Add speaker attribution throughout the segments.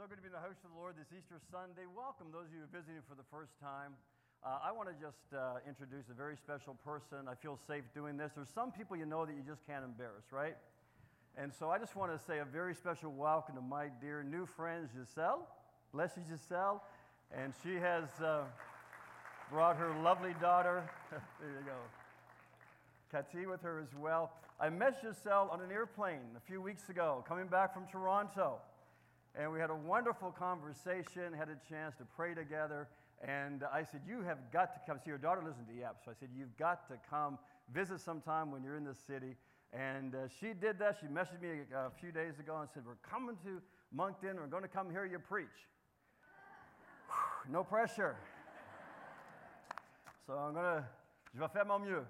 Speaker 1: so good to be in the house of the Lord this Easter Sunday. Welcome those of you visiting for the first time. Uh, I want to just uh, introduce a very special person. I feel safe doing this. There's some people you know that you just can't embarrass, right? And so I just want to say a very special welcome to my dear new friend, Giselle. Bless you, Giselle. And she has uh, brought her lovely daughter. there you go. Cathy with her as well. I met Giselle on an airplane a few weeks ago, coming back from Toronto. And we had a wonderful conversation, had a chance to pray together. And I said, You have got to come. See, your daughter lives in Dieppe. So I said, You've got to come visit sometime when you're in the city. And uh, she did that. She messaged me a, a, few days ago and said, We're coming to Moncton. We're going to come hear you preach. no pressure. so I'm going to, je vais faire mon mieux.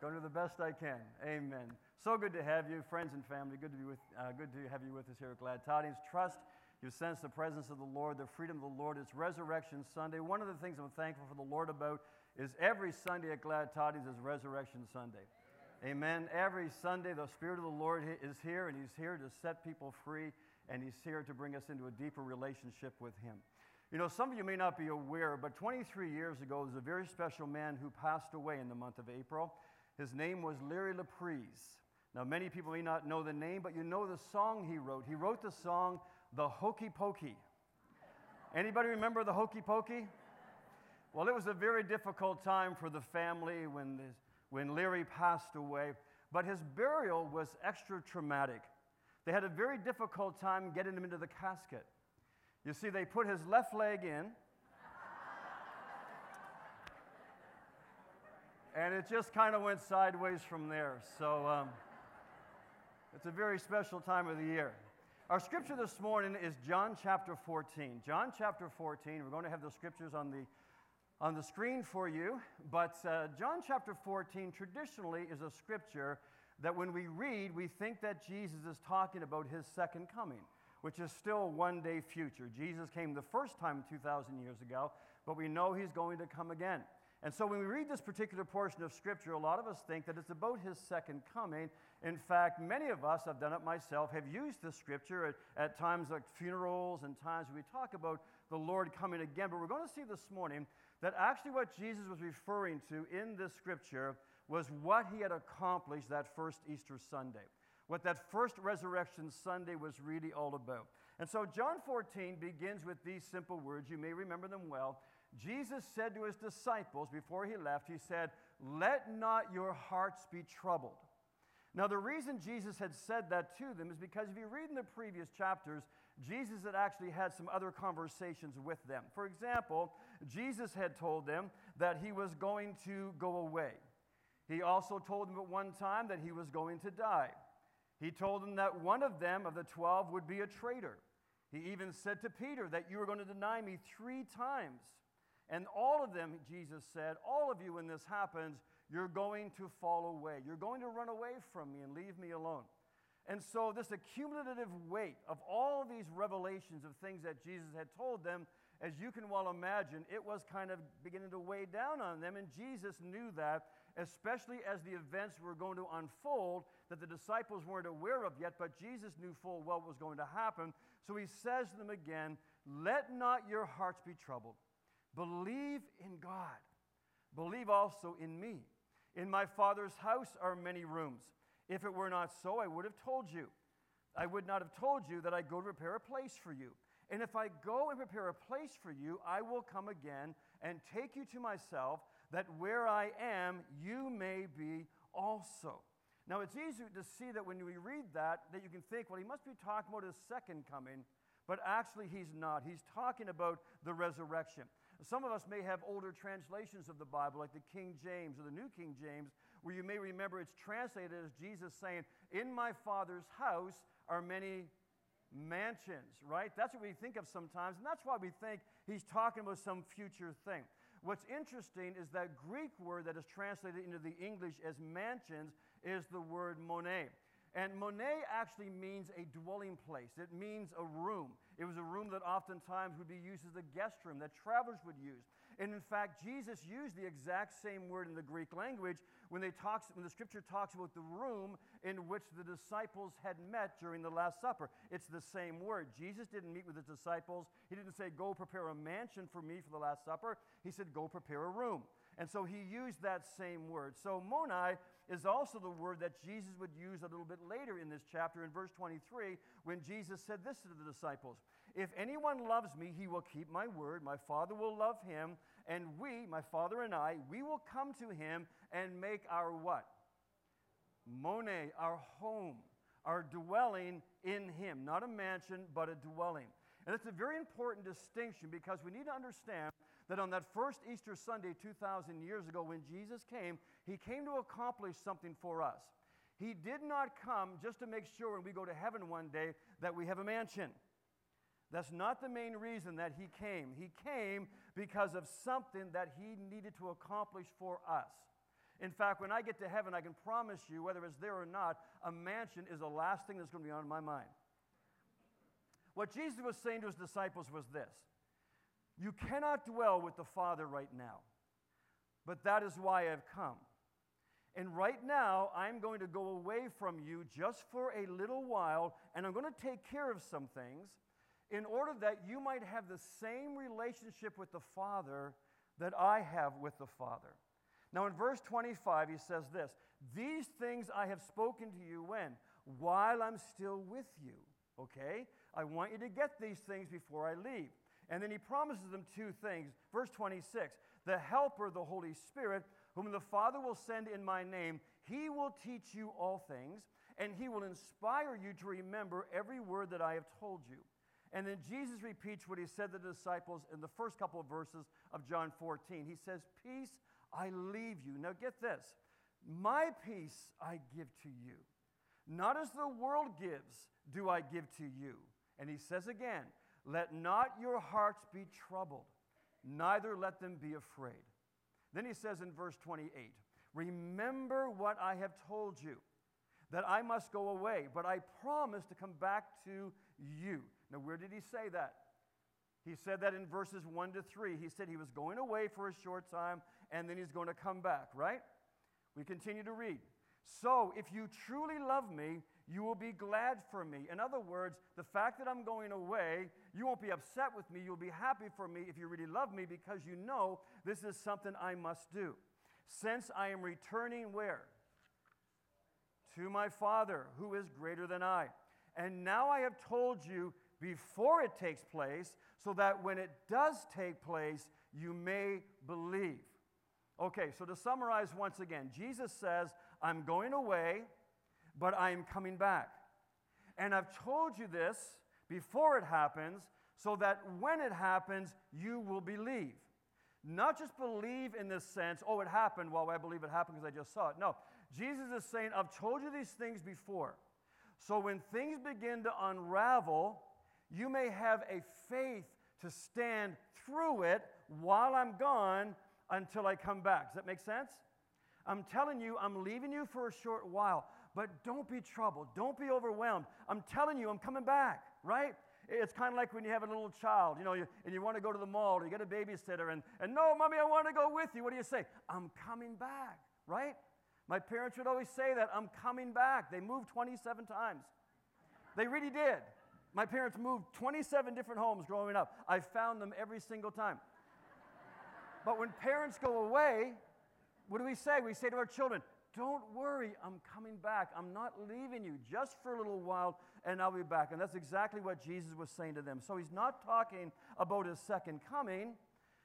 Speaker 1: Going to do the best I can. Amen. So good to have you, friends and family. Good to be with, uh, good to have you with us here at Glad Tidings. Trust you sense the presence of the Lord, the freedom of the Lord. It's Resurrection Sunday. One of the things I'm thankful for the Lord about is every Sunday at Glad Tidings is Resurrection Sunday. Amen. Every Sunday, the Spirit of the Lord is here, and He's here to set people free, and He's here to bring us into a deeper relationship with Him. You know, some of you may not be aware, but 23 years ago, there was a very special man who passed away in the month of April. His name was Larry LaPrise. Now, many people may not know the name, but you know the song he wrote. He wrote the song, The Hokey Pokey. Anybody remember the Hokey Pokey? Well, it was a very difficult time for the family when, this, when Larry passed away, but his burial was extra traumatic. They had a very difficult time getting him into the casket. You see, they put his left leg in, and it just kind of went sideways from there. So, um, it's a very special time of the year. Our scripture this morning is John chapter 14. John chapter 14. We're going to have the scriptures on the, on the screen for you. But uh, John chapter 14 traditionally is a scripture that when we read, we think that Jesus is talking about his second coming, which is still one day future. Jesus came the first time 2,000 years ago, but we know he's going to come again. And so when we read this particular portion of Scripture, a lot of us think that it's about his second coming. In fact, many of us, I've done it myself, have used this Scripture at, at times like funerals and times we talk about the Lord coming again. But we're going to see this morning that actually what Jesus was referring to in this Scripture was what he had accomplished that first Easter Sunday what that first resurrection Sunday was really all about. And so John 14 begins with these simple words. You may remember them well. Jesus said to his disciples before he left, He said, Let not your hearts be troubled. Now, the reason Jesus had said that to them is because if you read in the previous chapters, Jesus had actually had some other conversations with them. For example, Jesus had told them that he was going to go away. He also told them at one time that he was going to die. He told them that one of them, of the twelve, would be a traitor. He even said to Peter that you are going to deny me three times. And all of them, Jesus said, all of you, when this happens, you're going to fall away. You're going to run away from me and leave me alone. And so, this accumulative weight of all these revelations of things that Jesus had told them, as you can well imagine, it was kind of beginning to weigh down on them. And Jesus knew that, especially as the events were going to unfold that the disciples weren't aware of yet, but Jesus knew full well what was going to happen. So he says to them again, Let not your hearts be troubled. Believe in God. Believe also in me. In my Father's house are many rooms. If it were not so, I would have told you. I would not have told you that I go to prepare a place for you. And if I go and prepare a place for you, I will come again and take you to myself, that where I am, you may be also. Now, it's easy to see that when we read that, that you can think, well, he must be talking about his second coming, but actually, he's not. He's talking about the resurrection. Some of us may have older translations of the Bible, like the King James or the New King James, where you may remember it's translated as Jesus saying, In my Father's house are many mansions, right? That's what we think of sometimes, and that's why we think he's talking about some future thing. What's interesting is that Greek word that is translated into the English as mansions is the word monē. And Monē actually means a dwelling place. It means a room. It was a room that oftentimes would be used as a guest room that travelers would use. And in fact, Jesus used the exact same word in the Greek language when, they talks, when the scripture talks about the room in which the disciples had met during the Last Supper. It's the same word. Jesus didn't meet with his disciples. He didn't say, Go prepare a mansion for me for the Last Supper. He said, Go prepare a room. And so he used that same word. So monē is also the word that Jesus would use a little bit later in this chapter in verse 23 when Jesus said this to the disciples If anyone loves me, he will keep my word. My Father will love him. And we, my Father and I, we will come to him and make our what? Monē, our home, our dwelling in him. Not a mansion, but a dwelling. And it's a very important distinction because we need to understand that on that first Easter Sunday 2,000 years ago, when Jesus came, he came to accomplish something for us. He did not come just to make sure when we go to heaven one day that we have a mansion. That's not the main reason that he came. He came because of something that he needed to accomplish for us. In fact, when I get to heaven, I can promise you, whether it's there or not, a mansion is the last thing that's going to be on my mind. What Jesus was saying to his disciples was this you cannot dwell with the Father right now, but that is why I've come. And right now, I'm going to go away from you just for a little while, and I'm going to take care of some things in order that you might have the same relationship with the Father that I have with the Father. Now, in verse 25, he says this These things I have spoken to you when? While I'm still with you. Okay? I want you to get these things before I leave. And then he promises them two things. Verse 26 The Helper, the Holy Spirit, whom the Father will send in my name, he will teach you all things, and he will inspire you to remember every word that I have told you. And then Jesus repeats what he said to the disciples in the first couple of verses of John 14. He says, Peace I leave you. Now get this my peace I give to you. Not as the world gives, do I give to you. And he says again, let not your hearts be troubled, neither let them be afraid. Then he says in verse 28 Remember what I have told you, that I must go away, but I promise to come back to you. Now, where did he say that? He said that in verses 1 to 3. He said he was going away for a short time and then he's going to come back, right? We continue to read. So, if you truly love me, you will be glad for me. In other words, the fact that I'm going away, you won't be upset with me. You'll be happy for me if you really love me because you know this is something I must do. Since I am returning where? To my Father, who is greater than I. And now I have told you before it takes place, so that when it does take place, you may believe. Okay, so to summarize once again, Jesus says, I'm going away but I am coming back. And I've told you this before it happens so that when it happens, you will believe. Not just believe in this sense, oh, it happened, well, I believe it happened because I just saw it. No, Jesus is saying, I've told you these things before. So when things begin to unravel, you may have a faith to stand through it while I'm gone until I come back. Does that make sense? I'm telling you, I'm leaving you for a short while. But don't be troubled. Don't be overwhelmed. I'm telling you, I'm coming back, right? It's kind of like when you have a little child, you know, and you want to go to the mall, or you get a babysitter, and, and no, mommy, I want to go with you. What do you say? I'm coming back, right? My parents would always say that I'm coming back. They moved 27 times. They really did. My parents moved 27 different homes growing up. I found them every single time. But when parents go away, what do we say? We say to our children, don't worry, I'm coming back. I'm not leaving you just for a little while, and I'll be back. And that's exactly what Jesus was saying to them. So he's not talking about his second coming,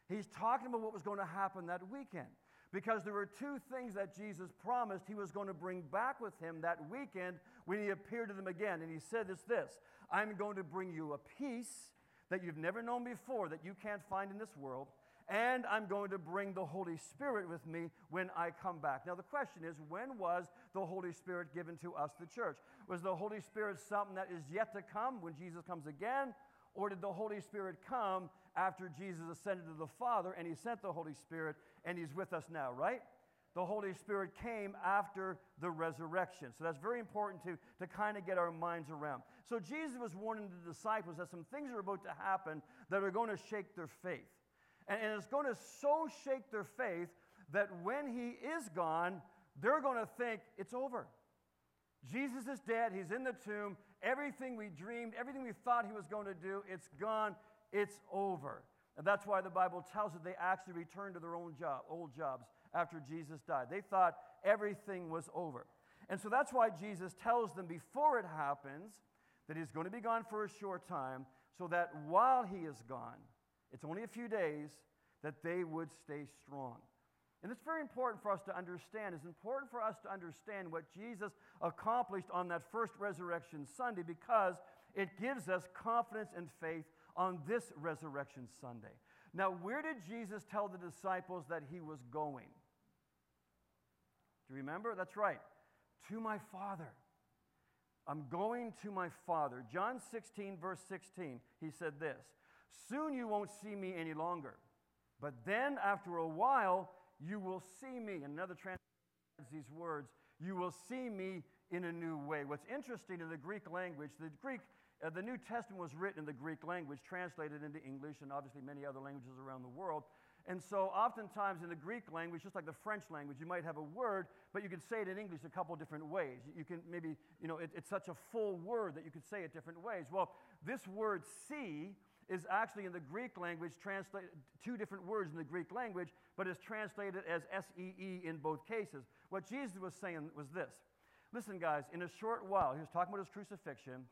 Speaker 1: he's talking about what was going to happen that weekend. Because there were two things that Jesus promised he was going to bring back with him that weekend when he appeared to them again. And he said this this I'm going to bring you a peace that you've never known before, that you can't find in this world and I'm going to bring the Holy Spirit with me when I come back. Now, the question is when was the Holy Spirit given to us, the church? Was the Holy Spirit something that is yet to come when Jesus comes again? Or did the Holy Spirit come after Jesus ascended to the Father and he sent the Holy Spirit and he's with us now, right? the Holy Spirit came after the resurrection. So that's very important to, to kind of get our minds around. So Jesus was warning the disciples that some things are about to happen that are going to shake their faith. And, and it's going to so shake their faith that when he is gone, they're going to think it's over. Jesus is dead. He's in the tomb. Everything we dreamed, everything we thought he was going to do, it's gone. It's over. And that's why the Bible tells us they actually returned to their own job, old jobs after Jesus died. They thought everything was over. And so that's why Jesus tells them before it happens that he's going to be gone for a short time, so that while he is gone, it's only a few days, that they would stay strong. And it's very important for us to understand. It's important for us to understand what Jesus accomplished on that first resurrection Sunday because it gives us confidence and faith on this resurrection Sunday. Now, where did Jesus tell the disciples that he was going? Do you remember? That's right. To my Father. I'm going to my Father. John 16, verse 16, he said this Soon you won't see me any longer, but then after a while you will see me. Another translation these words You will see me in a new way. What's interesting in the Greek language, the Greek uh, the New Testament was written in the Greek language, translated into English, and obviously many other languages around the world. And so, oftentimes in the Greek language, just like the French language, you might have a word, but you could say it in English a couple different ways. You can maybe, you know, it, it's such a full word that you could say it different ways. Well, this word see is actually in the Greek language translated, two different words in the Greek language, but is translated as S E E in both cases. What Jesus was saying was this Listen, guys, in a short while, he was talking about his crucifixion.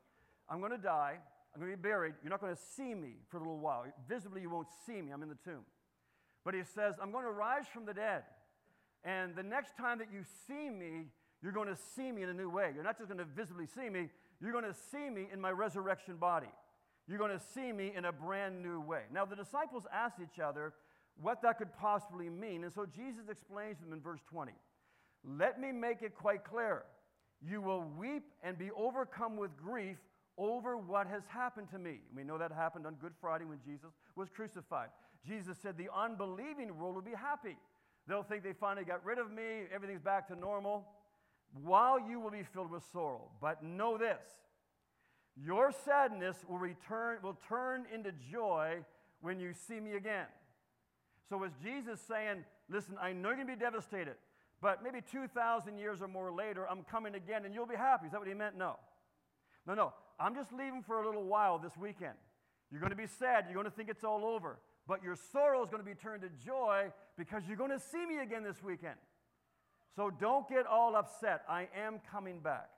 Speaker 1: I'm going to die. I'm going to be buried. You're not going to see me for a little while. Visibly, you won't see me. I'm in the tomb. But he says, I'm going to rise from the dead. And the next time that you see me, you're going to see me in a new way. You're not just going to visibly see me, you're going to see me in my resurrection body. You're going to see me in a brand new way. Now, the disciples asked each other what that could possibly mean. And so Jesus explains to them in verse 20 Let me make it quite clear. You will weep and be overcome with grief over what has happened to me. We know that happened on Good Friday when Jesus was crucified. Jesus said, The unbelieving world will be happy. They'll think they finally got rid of me, everything's back to normal, while you will be filled with sorrow. But know this your sadness will, return, will turn into joy when you see me again. So, was Jesus saying, Listen, I know you're going to be devastated, but maybe 2,000 years or more later, I'm coming again and you'll be happy? Is that what he meant? No. No, no. I'm just leaving for a little while this weekend. You're going to be sad. You're going to think it's all over. But your sorrow is going to be turned to joy because you're going to see me again this weekend. So don't get all upset. I am coming back.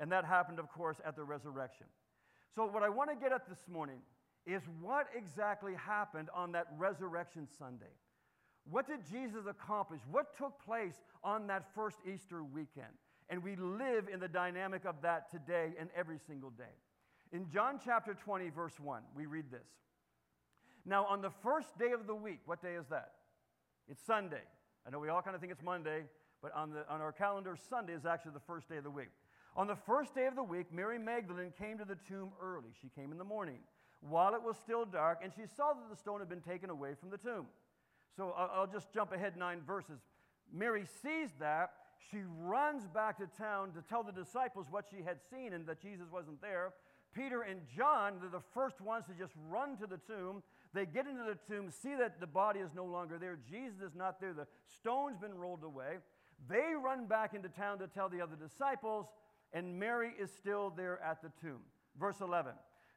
Speaker 1: And that happened, of course, at the resurrection. So, what I want to get at this morning is what exactly happened on that resurrection Sunday? What did Jesus accomplish? What took place on that first Easter weekend? And we live in the dynamic of that today and every single day. In John chapter 20, verse 1, we read this. Now, on the first day of the week, what day is that? It's Sunday. I know we all kind of think it's Monday, but on, the, on our calendar, Sunday is actually the first day of the week. On the first day of the week, Mary Magdalene came to the tomb early. She came in the morning while it was still dark, and she saw that the stone had been taken away from the tomb. So I'll just jump ahead nine verses. Mary sees that, she runs back to town to tell the disciples what she had seen and that Jesus wasn't there. Peter and John, they're the first ones to just run to the tomb. They get into the tomb, see that the body is no longer there. Jesus is not there. The stone's been rolled away. They run back into town to tell the other disciples, and Mary is still there at the tomb. Verse 11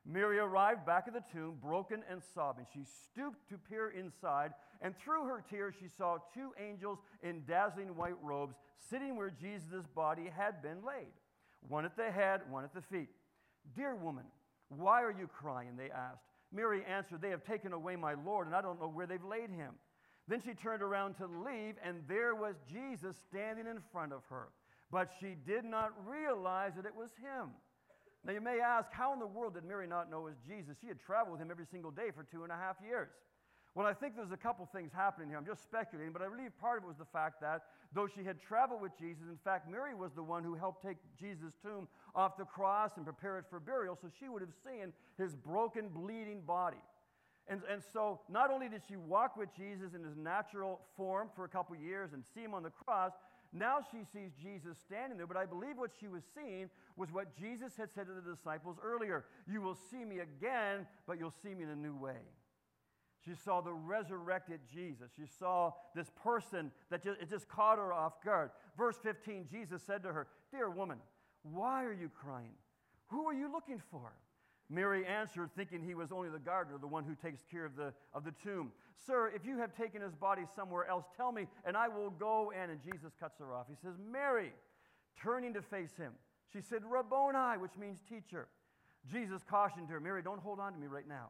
Speaker 1: Mary arrived back at the tomb, broken and sobbing. She stooped to peer inside, and through her tears, she saw two angels in dazzling white robes sitting where Jesus' body had been laid one at the head, one at the feet. Dear woman, why are you crying? They asked. Mary answered, They have taken away my Lord, and I don't know where they've laid him. Then she turned around to leave, and there was Jesus standing in front of her. But she did not realize that it was him. Now, you may ask, how in the world did Mary not know it was Jesus? She had traveled with him every single day for two and a half years. Well, I think there's a couple things happening here. I'm just speculating, but I believe part of it was the fact that though she had traveled with Jesus, in fact, Mary was the one who helped take Jesus' tomb off the cross and prepare it for burial, so she would have seen his broken, bleeding body. And, and so, not only did she walk with Jesus in his natural form for a couple years and see him on the cross, now she sees Jesus standing there. But I believe what she was seeing was what Jesus had said to the disciples earlier You will see me again, but you'll see me in a new way. She saw the resurrected Jesus. She saw this person that just, it just caught her off guard. Verse 15 Jesus said to her, Dear woman, why are you crying? Who are you looking for? Mary answered, thinking he was only the gardener, the one who takes care of the, of the tomb. Sir, if you have taken his body somewhere else, tell me, and I will go in. And Jesus cuts her off. He says, Mary, turning to face him. She said, Rabboni, which means teacher. Jesus cautioned her, Mary, don't hold on to me right now,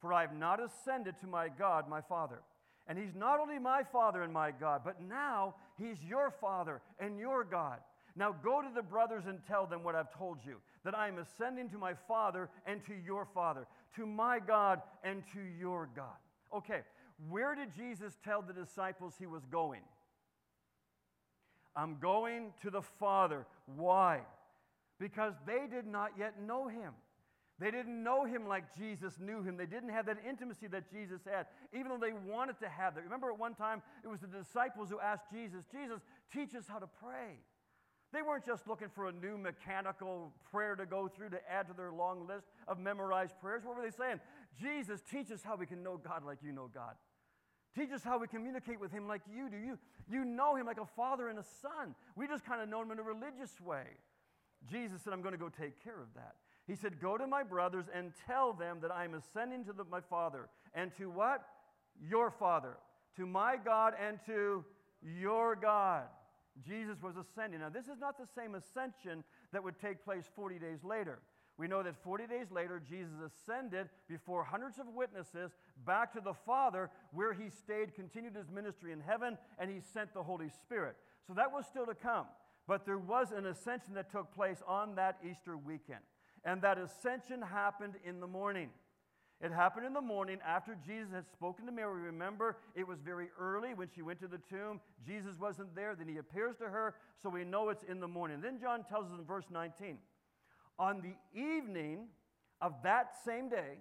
Speaker 1: for I have not ascended to my God, my Father. And he's not only my Father and my God, but now he's your Father and your God. Now go to the brothers and tell them what I've told you that I am ascending to my Father and to your Father, to my God and to your God. Okay, where did Jesus tell the disciples he was going? I'm going to the Father. Why? Because they did not yet know him. They didn't know him like Jesus knew him. They didn't have that intimacy that Jesus had, even though they wanted to have that. Remember at one time, it was the disciples who asked Jesus, Jesus, teach us how to pray. They weren't just looking for a new mechanical prayer to go through to add to their long list of memorized prayers. What were they saying? Jesus, teach us how we can know God like you know God. Teach us how we communicate with Him like you do. You, you know Him like a father and a son. We just kind of know Him in a religious way. Jesus said, I'm going to go take care of that. He said, Go to my brothers and tell them that I am ascending to the, my Father. And to what? Your Father. To my God and to your God. Jesus was ascending. Now, this is not the same ascension that would take place 40 days later. We know that 40 days later, Jesus ascended before hundreds of witnesses back to the Father, where he stayed, continued his ministry in heaven, and he sent the Holy Spirit. So that was still to come. But there was an ascension that took place on that Easter weekend. And that ascension happened in the morning. It happened in the morning after Jesus had spoken to Mary. Remember, it was very early when she went to the tomb. Jesus wasn't there. Then he appears to her, so we know it's in the morning. Then John tells us in verse 19 On the evening of that same day,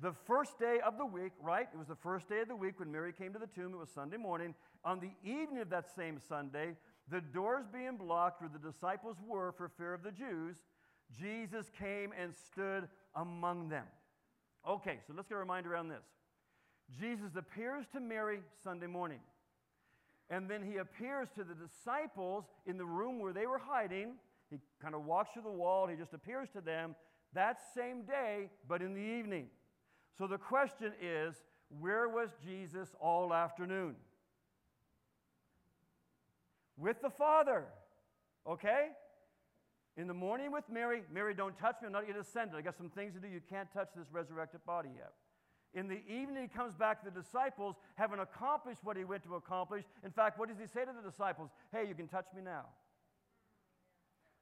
Speaker 1: the first day of the week, right? It was the first day of the week when Mary came to the tomb. It was Sunday morning. On the evening of that same Sunday, the doors being blocked where the disciples were for fear of the Jews, Jesus came and stood among them. Okay, so let's get a reminder around this. Jesus appears to Mary Sunday morning. And then he appears to the disciples in the room where they were hiding. He kind of walks through the wall. He just appears to them that same day, but in the evening. So the question is where was Jesus all afternoon? With the Father. Okay? In the morning with Mary, Mary, don't touch me. I'm not yet ascended. I got some things to do. You can't touch this resurrected body yet. In the evening, he comes back to the disciples, having accomplished what he went to accomplish. In fact, what does he say to the disciples? Hey, you can touch me now.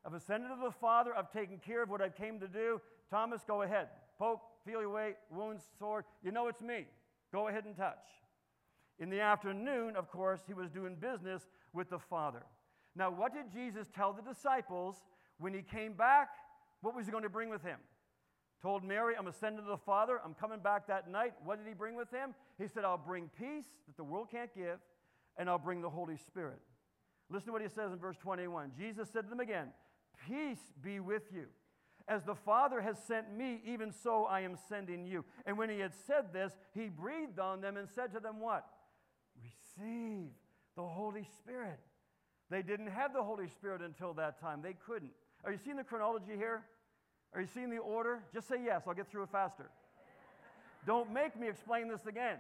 Speaker 1: I've ascended to the Father. I've taken care of what I came to do. Thomas, go ahead. Poke, feel your way, wounds, sword. You know it's me. Go ahead and touch. In the afternoon, of course, he was doing business with the Father. Now, what did Jesus tell the disciples when he came back, what was he going to bring with him? Told Mary, I'm ascending to the Father. I'm coming back that night. What did he bring with him? He said, I'll bring peace that the world can't give, and I'll bring the Holy Spirit. Listen to what he says in verse 21. Jesus said to them again, Peace be with you. As the Father has sent me, even so I am sending you. And when he had said this, he breathed on them and said to them, What? Receive the Holy Spirit. They didn't have the Holy Spirit until that time. They couldn't. Are you seeing the chronology here? Are you seeing the order? Just say yes, I'll get through it faster. Don't make me explain this again.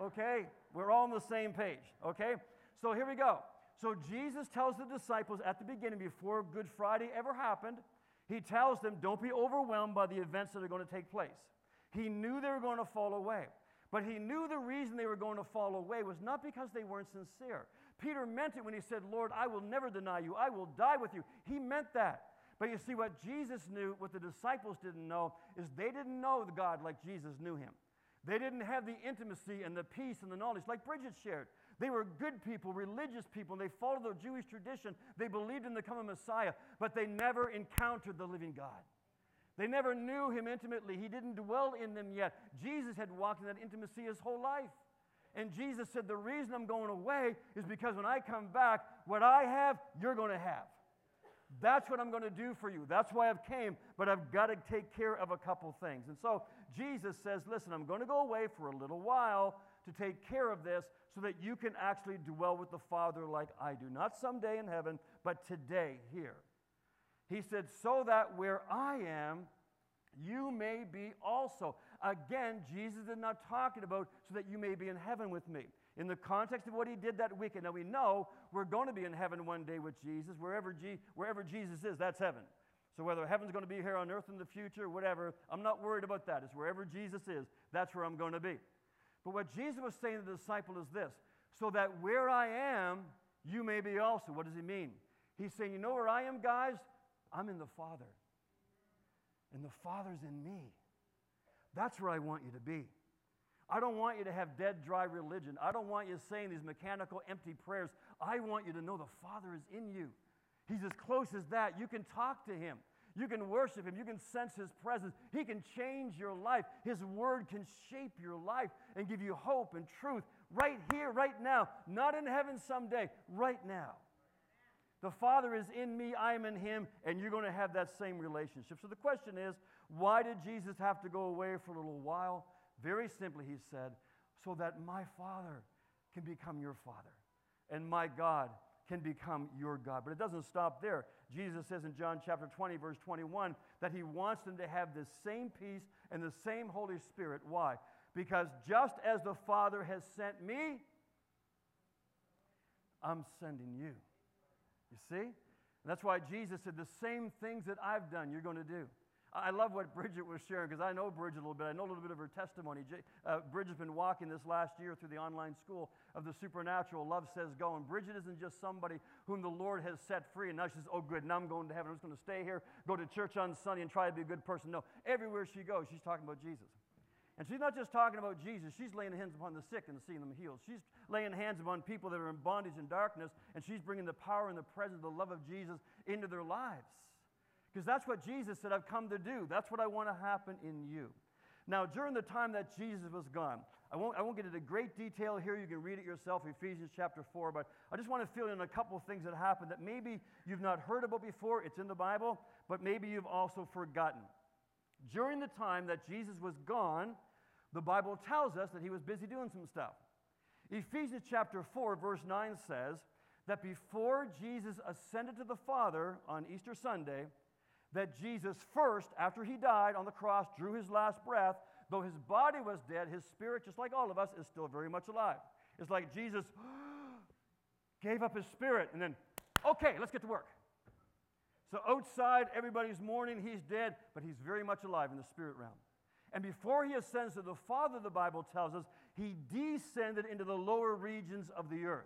Speaker 1: Okay? We're all on the same page. Okay? So here we go. So Jesus tells the disciples at the beginning, before Good Friday ever happened, he tells them, don't be overwhelmed by the events that are going to take place. He knew they were going to fall away. But he knew the reason they were going to fall away was not because they weren't sincere. Peter meant it when he said, Lord, I will never deny you. I will die with you. He meant that. But you see, what Jesus knew, what the disciples didn't know, is they didn't know the God like Jesus knew him. They didn't have the intimacy and the peace and the knowledge like Bridget shared. They were good people, religious people, and they followed the Jewish tradition. They believed in the coming Messiah, but they never encountered the living God. They never knew him intimately. He didn't dwell in them yet. Jesus had walked in that intimacy his whole life. And Jesus said, The reason I'm going away is because when I come back, what I have, you're going to have. That's what I'm going to do for you. That's why I've came, but I've got to take care of a couple things. And so Jesus says, Listen, I'm going to go away for a little while to take care of this so that you can actually dwell with the Father like I do. Not someday in heaven, but today here. He said, So that where I am, you may be also. Again, Jesus is not talking about so that you may be in heaven with me. In the context of what he did that weekend, now we know we're going to be in heaven one day with Jesus. Wherever, wherever Jesus is, that's heaven. So whether heaven's going to be here on earth in the future, whatever, I'm not worried about that. It's wherever Jesus is, that's where I'm going to be. But what Jesus was saying to the disciple is this so that where I am, you may be also. What does he mean? He's saying, You know where I am, guys? I'm in the Father. And the Father's in me. That's where I want you to be. I don't want you to have dead, dry religion. I don't want you saying these mechanical, empty prayers. I want you to know the Father is in you. He's as close as that. You can talk to Him. You can worship Him. You can sense His presence. He can change your life. His Word can shape your life and give you hope and truth right here, right now. Not in heaven someday, right now. The Father is in me, I am in Him, and you're going to have that same relationship. So the question is why did Jesus have to go away for a little while? Very simply, He said, so that my Father can become your Father, and my God can become your God. But it doesn't stop there. Jesus says in John chapter 20, verse 21, that He wants them to have the same peace and the same Holy Spirit. Why? Because just as the Father has sent me, I'm sending you. You see? And that's why Jesus said, The same things that I've done, you're going to do. I love what Bridget was sharing because I know Bridget a little bit. I know a little bit of her testimony. Uh, Bridget's been walking this last year through the online school of the supernatural. Love says go. And Bridget isn't just somebody whom the Lord has set free and now she says, oh, good, now I'm going to heaven. I'm just going to stay here, go to church on Sunday, and try to be a good person. No, everywhere she goes, she's talking about Jesus. And she's not just talking about Jesus, she's laying hands upon the sick and seeing them healed. She's laying hands upon people that are in bondage and darkness, and she's bringing the power and the presence, of the love of Jesus into their lives. Because that's what Jesus said, I've come to do. That's what I want to happen in you. Now, during the time that Jesus was gone, I won't, I won't get into great detail here. You can read it yourself, Ephesians chapter 4. But I just want to fill in a couple of things that happened that maybe you've not heard about before. It's in the Bible, but maybe you've also forgotten. During the time that Jesus was gone, the Bible tells us that he was busy doing some stuff. Ephesians chapter 4, verse 9 says that before Jesus ascended to the Father on Easter Sunday, that Jesus first, after he died on the cross, drew his last breath. Though his body was dead, his spirit, just like all of us, is still very much alive. It's like Jesus gave up his spirit and then, okay, let's get to work. So outside, everybody's mourning, he's dead, but he's very much alive in the spirit realm. And before he ascends to the Father, the Bible tells us, he descended into the lower regions of the earth.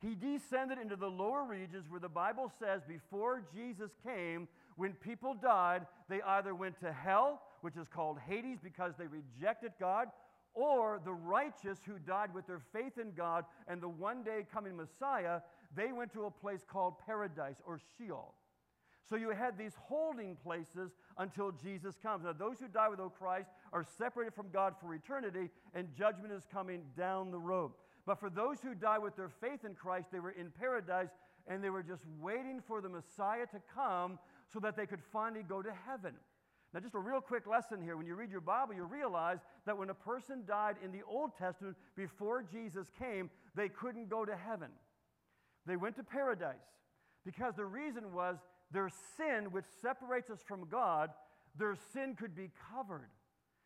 Speaker 1: He descended into the lower regions where the Bible says before Jesus came, when people died, they either went to hell, which is called Hades because they rejected God, or the righteous who died with their faith in God and the one day coming Messiah, they went to a place called paradise or Sheol. So you had these holding places until Jesus comes. Now, those who die without Christ are separated from God for eternity, and judgment is coming down the road. But for those who die with their faith in Christ, they were in paradise and they were just waiting for the Messiah to come so that they could finally go to heaven. Now, just a real quick lesson here. When you read your Bible, you realize that when a person died in the Old Testament before Jesus came, they couldn't go to heaven. They went to paradise because the reason was their sin, which separates us from God, their sin could be covered.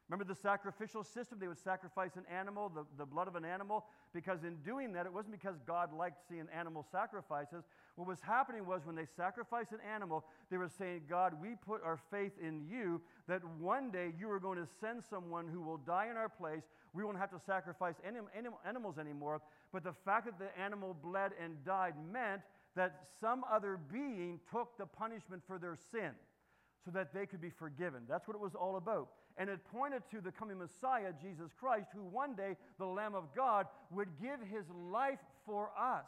Speaker 1: Remember the sacrificial system? They would sacrifice an animal, the, the blood of an animal, because in doing that, it wasn't because God liked seeing animal sacrifices. What was happening was when they sacrificed an animal, they were saying, God, we put our faith in you that one day you are going to send someone who will die in our place. We won't have to sacrifice any, animals anymore. But the fact that the animal bled and died meant that some other being took the punishment for their sin so that they could be forgiven. That's what it was all about. And it pointed to the coming Messiah, Jesus Christ, who one day, the Lamb of God, would give his life for us.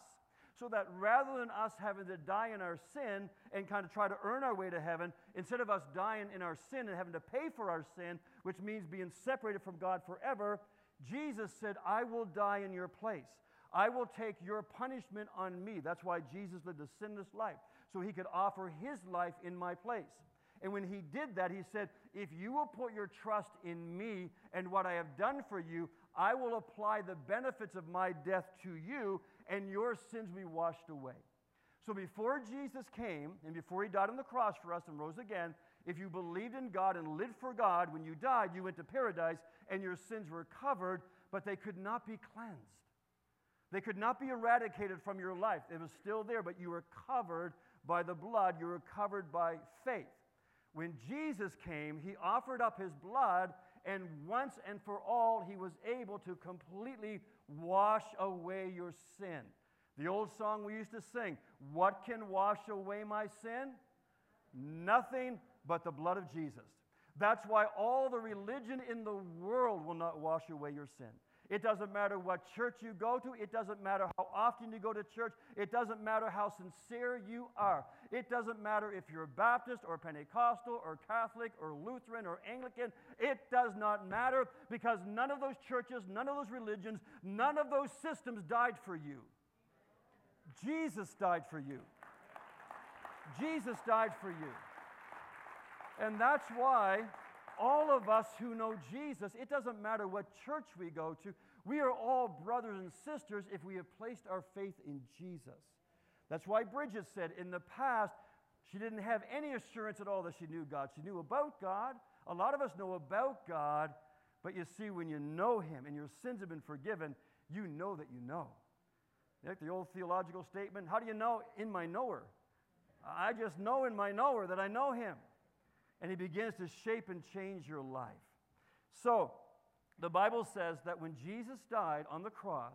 Speaker 1: So that rather than us having to die in our sin and kind of try to earn our way to heaven, instead of us dying in our sin and having to pay for our sin, which means being separated from God forever, Jesus said, I will die in your place. I will take your punishment on me. That's why Jesus lived a sinless life, so he could offer his life in my place. And when he did that, he said, If you will put your trust in me and what I have done for you, I will apply the benefits of my death to you, and your sins will be washed away. So before Jesus came and before he died on the cross for us and rose again, if you believed in God and lived for God, when you died, you went to paradise and your sins were covered, but they could not be cleansed. They could not be eradicated from your life. It was still there, but you were covered by the blood, you were covered by faith. When Jesus came, he offered up his blood, and once and for all, he was able to completely wash away your sin. The old song we used to sing, What can wash away my sin? Nothing but the blood of Jesus. That's why all the religion in the world will not wash away your sin. It doesn't matter what church you go to. It doesn't matter how often you go to church. It doesn't matter how sincere you are. It doesn't matter if you're Baptist or Pentecostal or Catholic or Lutheran or Anglican. It does not matter because none of those churches, none of those religions, none of those systems died for you. Jesus died for you. Jesus died for you. And that's why all of us who know Jesus, it doesn't matter what church we go to, we are all brothers and sisters if we have placed our faith in Jesus. That's why Bridget said in the past, she didn't have any assurance at all that she knew God. She knew about God. A lot of us know about God, but you see, when you know Him and your sins have been forgiven, you know that you know. Like the old theological statement how do you know? In my knower. I just know in my knower that I know Him and he begins to shape and change your life. So, the Bible says that when Jesus died on the cross,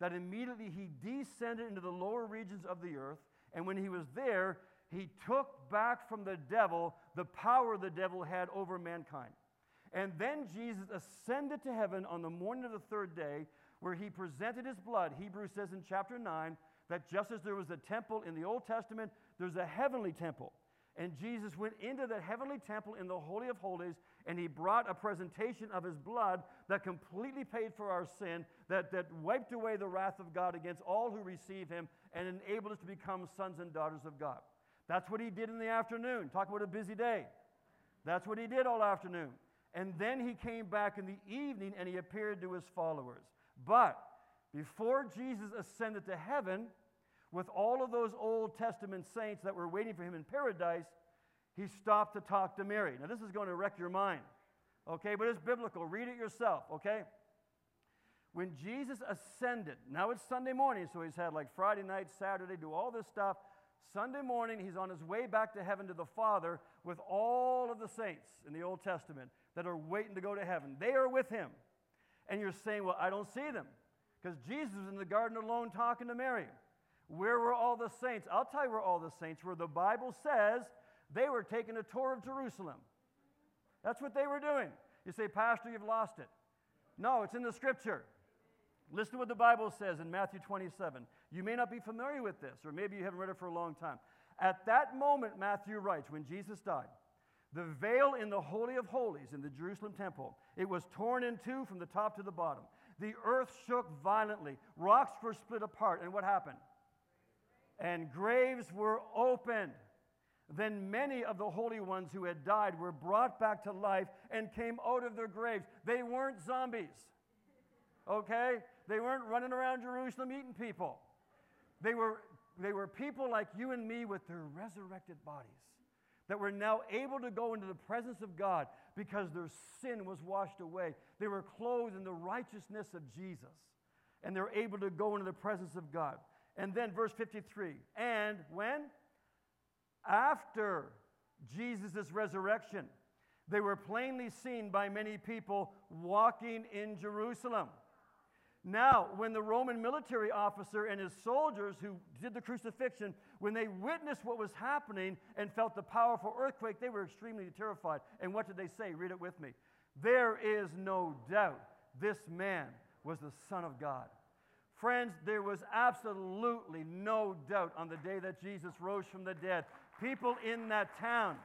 Speaker 1: that immediately he descended into the lower regions of the earth, and when he was there, he took back from the devil the power the devil had over mankind. And then Jesus ascended to heaven on the morning of the third day, where he presented his blood. Hebrews says in chapter 9 that just as there was a temple in the Old Testament, there's a heavenly temple. And Jesus went into the heavenly temple in the Holy of Holies, and he brought a presentation of his blood that completely paid for our sin, that, that wiped away the wrath of God against all who receive him, and enabled us to become sons and daughters of God. That's what he did in the afternoon. Talk about a busy day. That's what he did all afternoon. And then he came back in the evening and he appeared to his followers. But before Jesus ascended to heaven, with all of those Old Testament saints that were waiting for him in paradise, he stopped to talk to Mary. Now, this is going to wreck your mind, okay? But it's biblical. Read it yourself, okay? When Jesus ascended, now it's Sunday morning, so he's had like Friday night, Saturday, do all this stuff. Sunday morning, he's on his way back to heaven to the Father with all of the saints in the Old Testament that are waiting to go to heaven. They are with him. And you're saying, Well, I don't see them. Because Jesus was in the garden alone talking to Mary. Where were all the saints? I'll tell you where all the saints were. The Bible says they were taking a tour of Jerusalem. That's what they were doing. You say, Pastor, you've lost it. No, it's in the scripture. Listen to what the Bible says in Matthew 27. You may not be familiar with this, or maybe you haven't read it for a long time. At that moment, Matthew writes, when Jesus died, the veil in the Holy of Holies in the Jerusalem temple, it was torn in two from the top to the bottom. The earth shook violently. Rocks were split apart. And what happened? And graves were opened. Then many of the holy ones who had died were brought back to life and came out of their graves. They weren't zombies, okay? They weren't running around Jerusalem eating people. They were, they were people like you and me with their resurrected bodies that were now able to go into the presence of God because their sin was washed away. They were clothed in the righteousness of Jesus, and they're able to go into the presence of God. And then verse 53 and when? After Jesus' resurrection, they were plainly seen by many people walking in Jerusalem. Now, when the Roman military officer and his soldiers who did the crucifixion, when they witnessed what was happening and felt the powerful earthquake, they were extremely terrified. And what did they say? Read it with me. There is no doubt this man was the Son of God. Friends, there was absolutely no doubt on the day that Jesus rose from the dead. People in that town,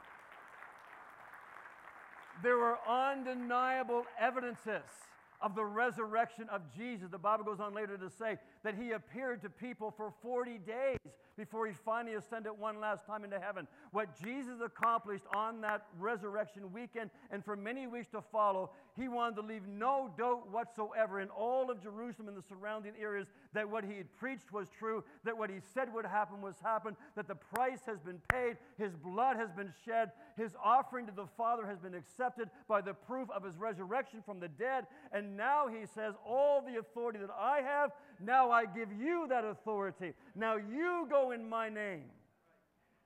Speaker 1: there were undeniable evidences of the resurrection of Jesus. The Bible goes on later to say that he appeared to people for 40 days before he finally ascended one last time into heaven. What Jesus accomplished on that resurrection weekend and for many weeks to follow, he wanted to leave no doubt whatsoever in all of Jerusalem and the surrounding areas that what he had preached was true, that what he said would happen was happened, that the price has been paid, his blood has been shed, his offering to the Father has been accepted by the proof of his resurrection from the dead. And now he says, All the authority that I have, now I give you that authority. Now you go in my name.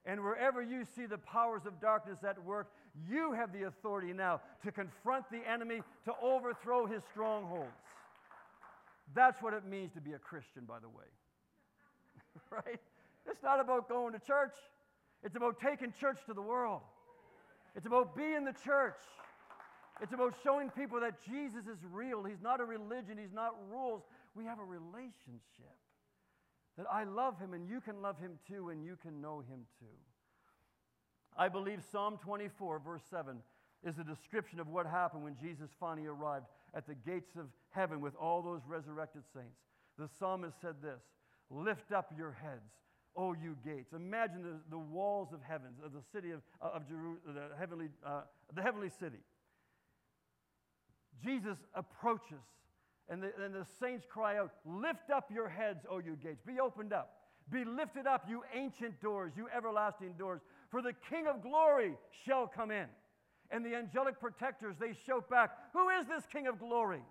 Speaker 1: And wherever you see the powers of darkness at work, you have the authority now to confront the enemy, to overthrow his strongholds. That's what it means to be a Christian, by the way. right? It's not about going to church, it's about taking church to the world. It's about being the church. It's about showing people that Jesus is real. He's not a religion, He's not rules. We have a relationship. That I love Him and you can love Him too and you can know Him too. I believe Psalm 24, verse 7, is a description of what happened when Jesus finally arrived at the gates of heaven with all those resurrected saints. The psalmist said this Lift up your heads, O you gates. Imagine the, the walls of heaven, of the city of, of Jerusalem, the heavenly, uh, the heavenly city. Jesus approaches, and the, the saints cry out, Lift up your heads, O you gates. Be opened up. Be lifted up, you ancient doors, you everlasting doors, for the King of glory shall come in. And the angelic protectors, they shout back, Who is this King of glory?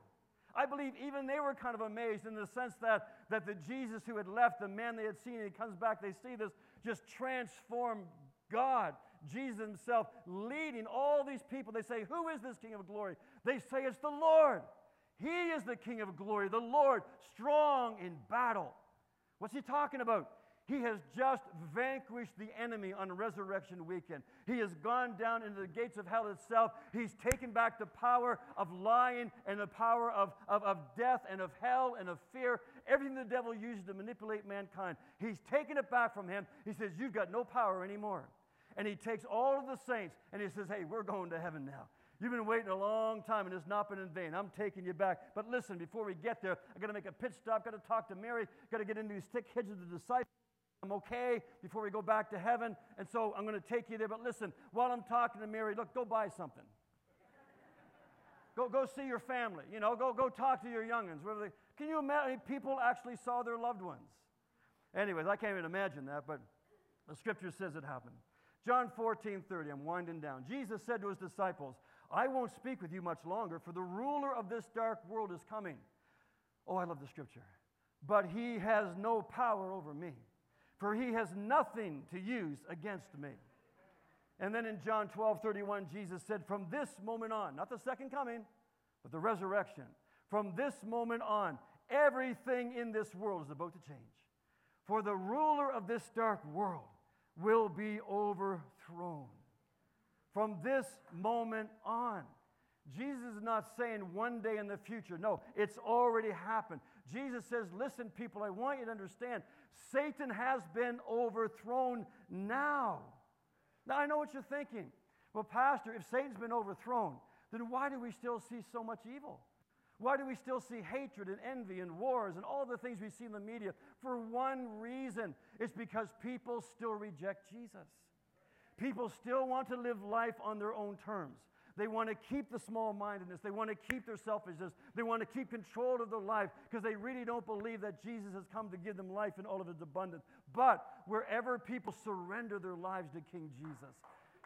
Speaker 1: I believe even they were kind of amazed in the sense that, that the Jesus who had left, the man they had seen, and he comes back, they see this just transformed God, Jesus himself, leading all these people. They say, Who is this King of glory? They say, It's the Lord. He is the King of glory, the Lord, strong in battle. What's he talking about? He has just vanquished the enemy on resurrection weekend. He has gone down into the gates of hell itself. He's taken back the power of lying and the power of, of, of death and of hell and of fear. Everything the devil uses to manipulate mankind. He's taken it back from him. He says, You've got no power anymore. And he takes all of the saints and he says, Hey, we're going to heaven now. You've been waiting a long time and it's not been in vain. I'm taking you back. But listen, before we get there, I got to make a pit stop, got to talk to Mary, got to get into these thick hedges of the disciples. I'm okay before we go back to heaven. And so I'm going to take you there. But listen, while I'm talking to Mary, look, go buy something. go, go see your family. You know, go, go talk to your youngins. They, can you imagine people actually saw their loved ones? Anyways, I can't even imagine that, but the scripture says it happened. John 14, 30, I'm winding down. Jesus said to his disciples, I won't speak with you much longer, for the ruler of this dark world is coming. Oh, I love the scripture. But he has no power over me for he has nothing to use against me. And then in John 12 31, Jesus said, From this moment on, not the second coming, but the resurrection, from this moment on, everything in this world is about to change. For the ruler of this dark world will be overthrown. From this moment on, Jesus is not saying one day in the future. No, it's already happened. Jesus says, Listen, people, I want you to understand Satan has been overthrown now. Now, I know what you're thinking. Well, Pastor, if Satan's been overthrown, then why do we still see so much evil? Why do we still see hatred and envy and wars and all the things we see in the media? For one reason it's because people still reject Jesus. People still want to live life on their own terms. They want to keep the small mindedness. They want to keep their selfishness. They want to keep control of their life because they really don't believe that Jesus has come to give them life in all of its abundance. But wherever people surrender their lives to King Jesus,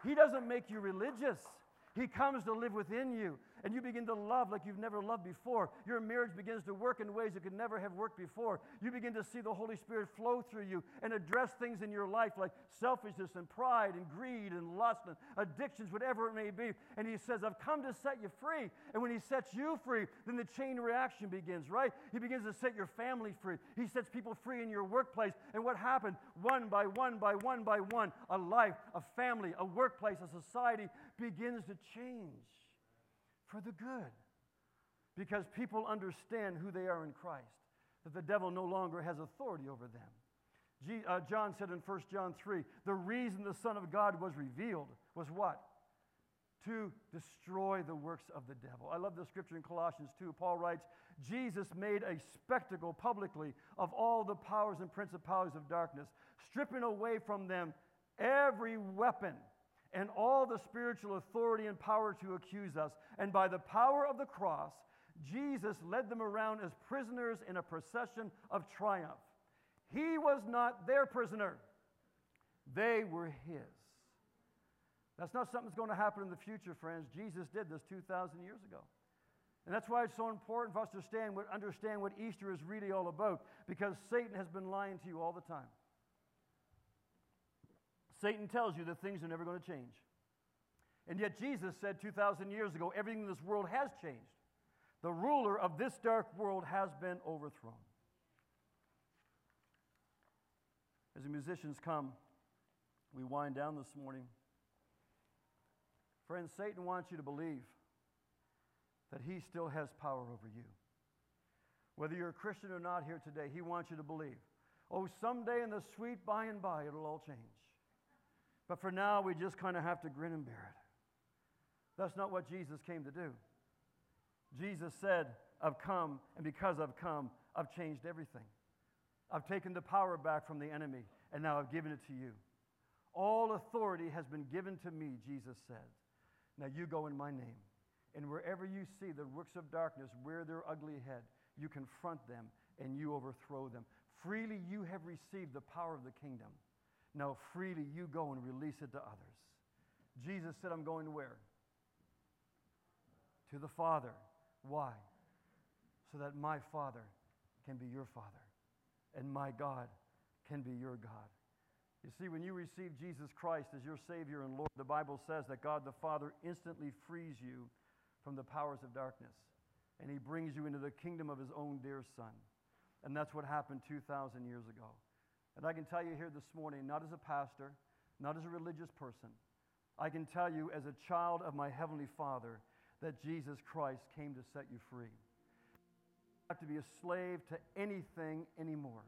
Speaker 1: He doesn't make you religious. He comes to live within you, and you begin to love like you've never loved before. Your marriage begins to work in ways it could never have worked before. You begin to see the Holy Spirit flow through you and address things in your life like selfishness and pride and greed and lust and addictions, whatever it may be. And He says, I've come to set you free. And when He sets you free, then the chain reaction begins, right? He begins to set your family free. He sets people free in your workplace. And what happened? One by one by one by one, a life, a family, a workplace, a society begins to change for the good because people understand who they are in Christ. that the devil no longer has authority over them. G, uh, John said in 1 John 3 the reason the Son of God was revealed was what? To destroy the works of the devil. I love the scripture in Colossians 2. Paul writes, Jesus made a spectacle publicly of all the powers and principalities of darkness, stripping away from them every weapon and all the spiritual authority and power to accuse us. And by the power of the cross, Jesus led them around as prisoners in a procession of triumph. He was not their prisoner, they were his. That's not something that's going to happen in the future, friends. Jesus did this 2,000 years ago. And that's why it's so important for us to understand what, understand what Easter is really all about, because Satan has been lying to you all the time. Satan tells you that things are never going to change. And yet Jesus said 2,000 years ago, everything in this world has changed. The ruler of this dark world has been overthrown. As the musicians come, we wind down this morning. Friends, Satan wants you to believe that he still has power over you. Whether you're a Christian or not here today, he wants you to believe. Oh, someday in the sweet by and by, it'll all change. But for now, we just kind of have to grin and bear it. That's not what Jesus came to do. Jesus said, I've come, and because I've come, I've changed everything. I've taken the power back from the enemy, and now I've given it to you. All authority has been given to me, Jesus said. Now you go in my name. And wherever you see the works of darkness rear their ugly head, you confront them and you overthrow them. Freely you have received the power of the kingdom. Now freely you go and release it to others. Jesus said, I'm going to where? To the Father. Why? So that my Father can be your Father and my God can be your God. You see, when you receive Jesus Christ as your Savior and Lord, the Bible says that God the Father instantly frees you from the powers of darkness and He brings you into the kingdom of His own dear Son. And that's what happened 2,000 years ago. And I can tell you here this morning, not as a pastor, not as a religious person, I can tell you as a child of my Heavenly Father that Jesus Christ came to set you free. You don't have to be a slave to anything anymore.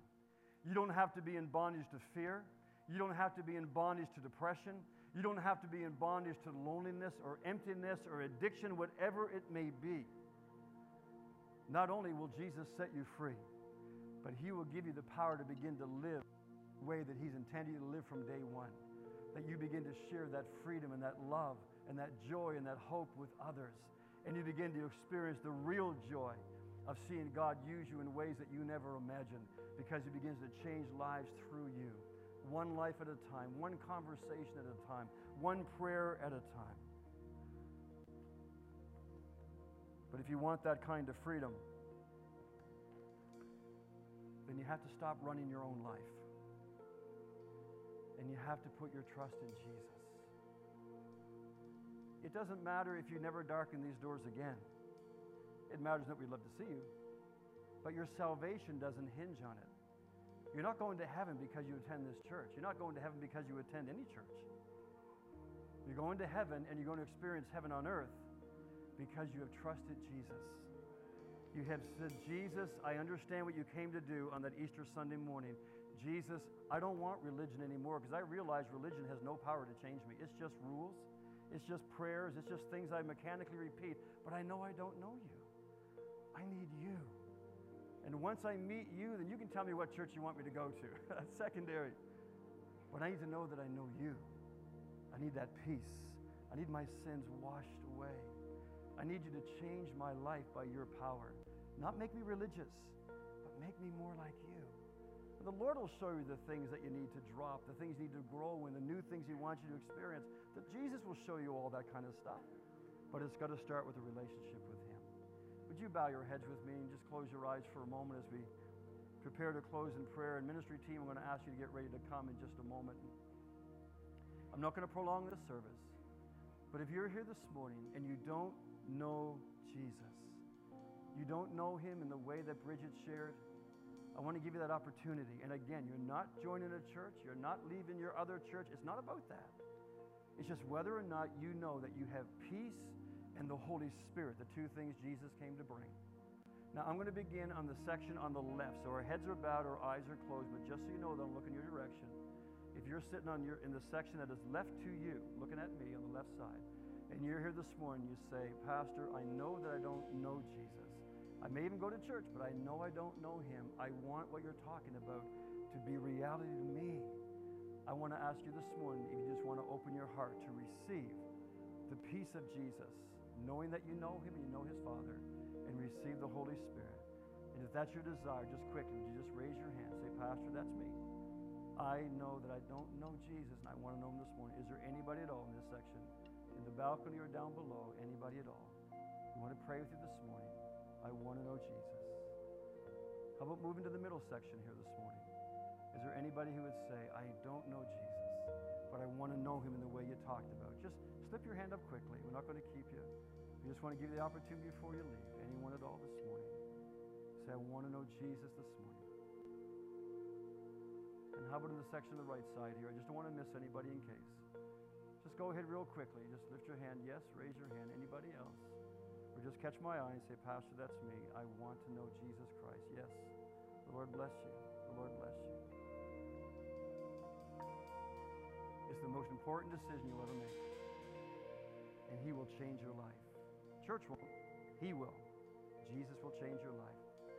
Speaker 1: You don't have to be in bondage to fear. You don't have to be in bondage to depression. You don't have to be in bondage to loneliness or emptiness or addiction, whatever it may be. Not only will Jesus set you free, but He will give you the power to begin to live way that He's intended you to live from day one. That you begin to share that freedom and that love and that joy and that hope with others. And you begin to experience the real joy of seeing God use you in ways that you never imagined because He begins to change lives through you, one life at a time, one conversation at a time, one prayer at a time. But if you want that kind of freedom, then you have to stop running your own life. And you have to put your trust in Jesus. It doesn't matter if you never darken these doors again. It matters that we'd love to see you. But your salvation doesn't hinge on it. You're not going to heaven because you attend this church. You're not going to heaven because you attend any church. You're going to heaven and you're going to experience heaven on earth because you have trusted Jesus. You have said, Jesus, I understand what you came to do on that Easter Sunday morning. Jesus, I don't want religion anymore because I realize religion has no power to change me. It's just rules, it's just prayers, it's just things I mechanically repeat, but I know I don't know you. I need you. And once I meet you, then you can tell me what church you want me to go to. That's secondary. But I need to know that I know you. I need that peace. I need my sins washed away. I need you to change my life by your power. Not make me religious, but make me more like you. The Lord will show you the things that you need to drop, the things you need to grow in, the new things He wants you to experience. That Jesus will show you all that kind of stuff. But it's got to start with a relationship with Him. Would you bow your heads with me and just close your eyes for a moment as we prepare to close in prayer? And ministry team, I'm going to ask you to get ready to come in just a moment. I'm not going to prolong this service. But if you're here this morning and you don't know Jesus, you don't know him in the way that Bridget shared, I want to give you that opportunity. And again, you're not joining a church, you're not leaving your other church. It's not about that. It's just whether or not you know that you have peace and the Holy Spirit, the two things Jesus came to bring. Now, I'm going to begin on the section on the left. So our heads are bowed, our eyes are closed, but just so you know that I'm looking your direction. If you're sitting on your, in the section that is left to you, looking at me on the left side, and you're here this morning, you say, Pastor, I know that I don't know Jesus. I may even go to church, but I know I don't know him. I want what you're talking about to be reality to me. I want to ask you this morning if you just want to open your heart to receive the peace of Jesus, knowing that you know him and you know his Father and receive the Holy Spirit. And if that's your desire, just quickly, would you just raise your hand? Say, Pastor, that's me. I know that I don't know Jesus and I want to know him this morning. Is there anybody at all in this section? In the balcony or down below? Anybody at all? I want to pray with you this morning. I want to know Jesus. How about moving to the middle section here this morning? Is there anybody who would say, I don't know Jesus, but I want to know him in the way you talked about? Just slip your hand up quickly. We're not going to keep you. We just want to give you the opportunity before you leave. Anyone at all this morning? Say, I want to know Jesus this morning. And how about in the section on the right side here? I just don't want to miss anybody in case. Just go ahead real quickly. Just lift your hand. Yes, raise your hand. Anybody else? Just catch my eye and say, Pastor, that's me. I want to know Jesus Christ. Yes. The Lord bless you. The Lord bless you. It's the most important decision you'll ever make. And He will change your life. Church won't. He will. Jesus will change your life.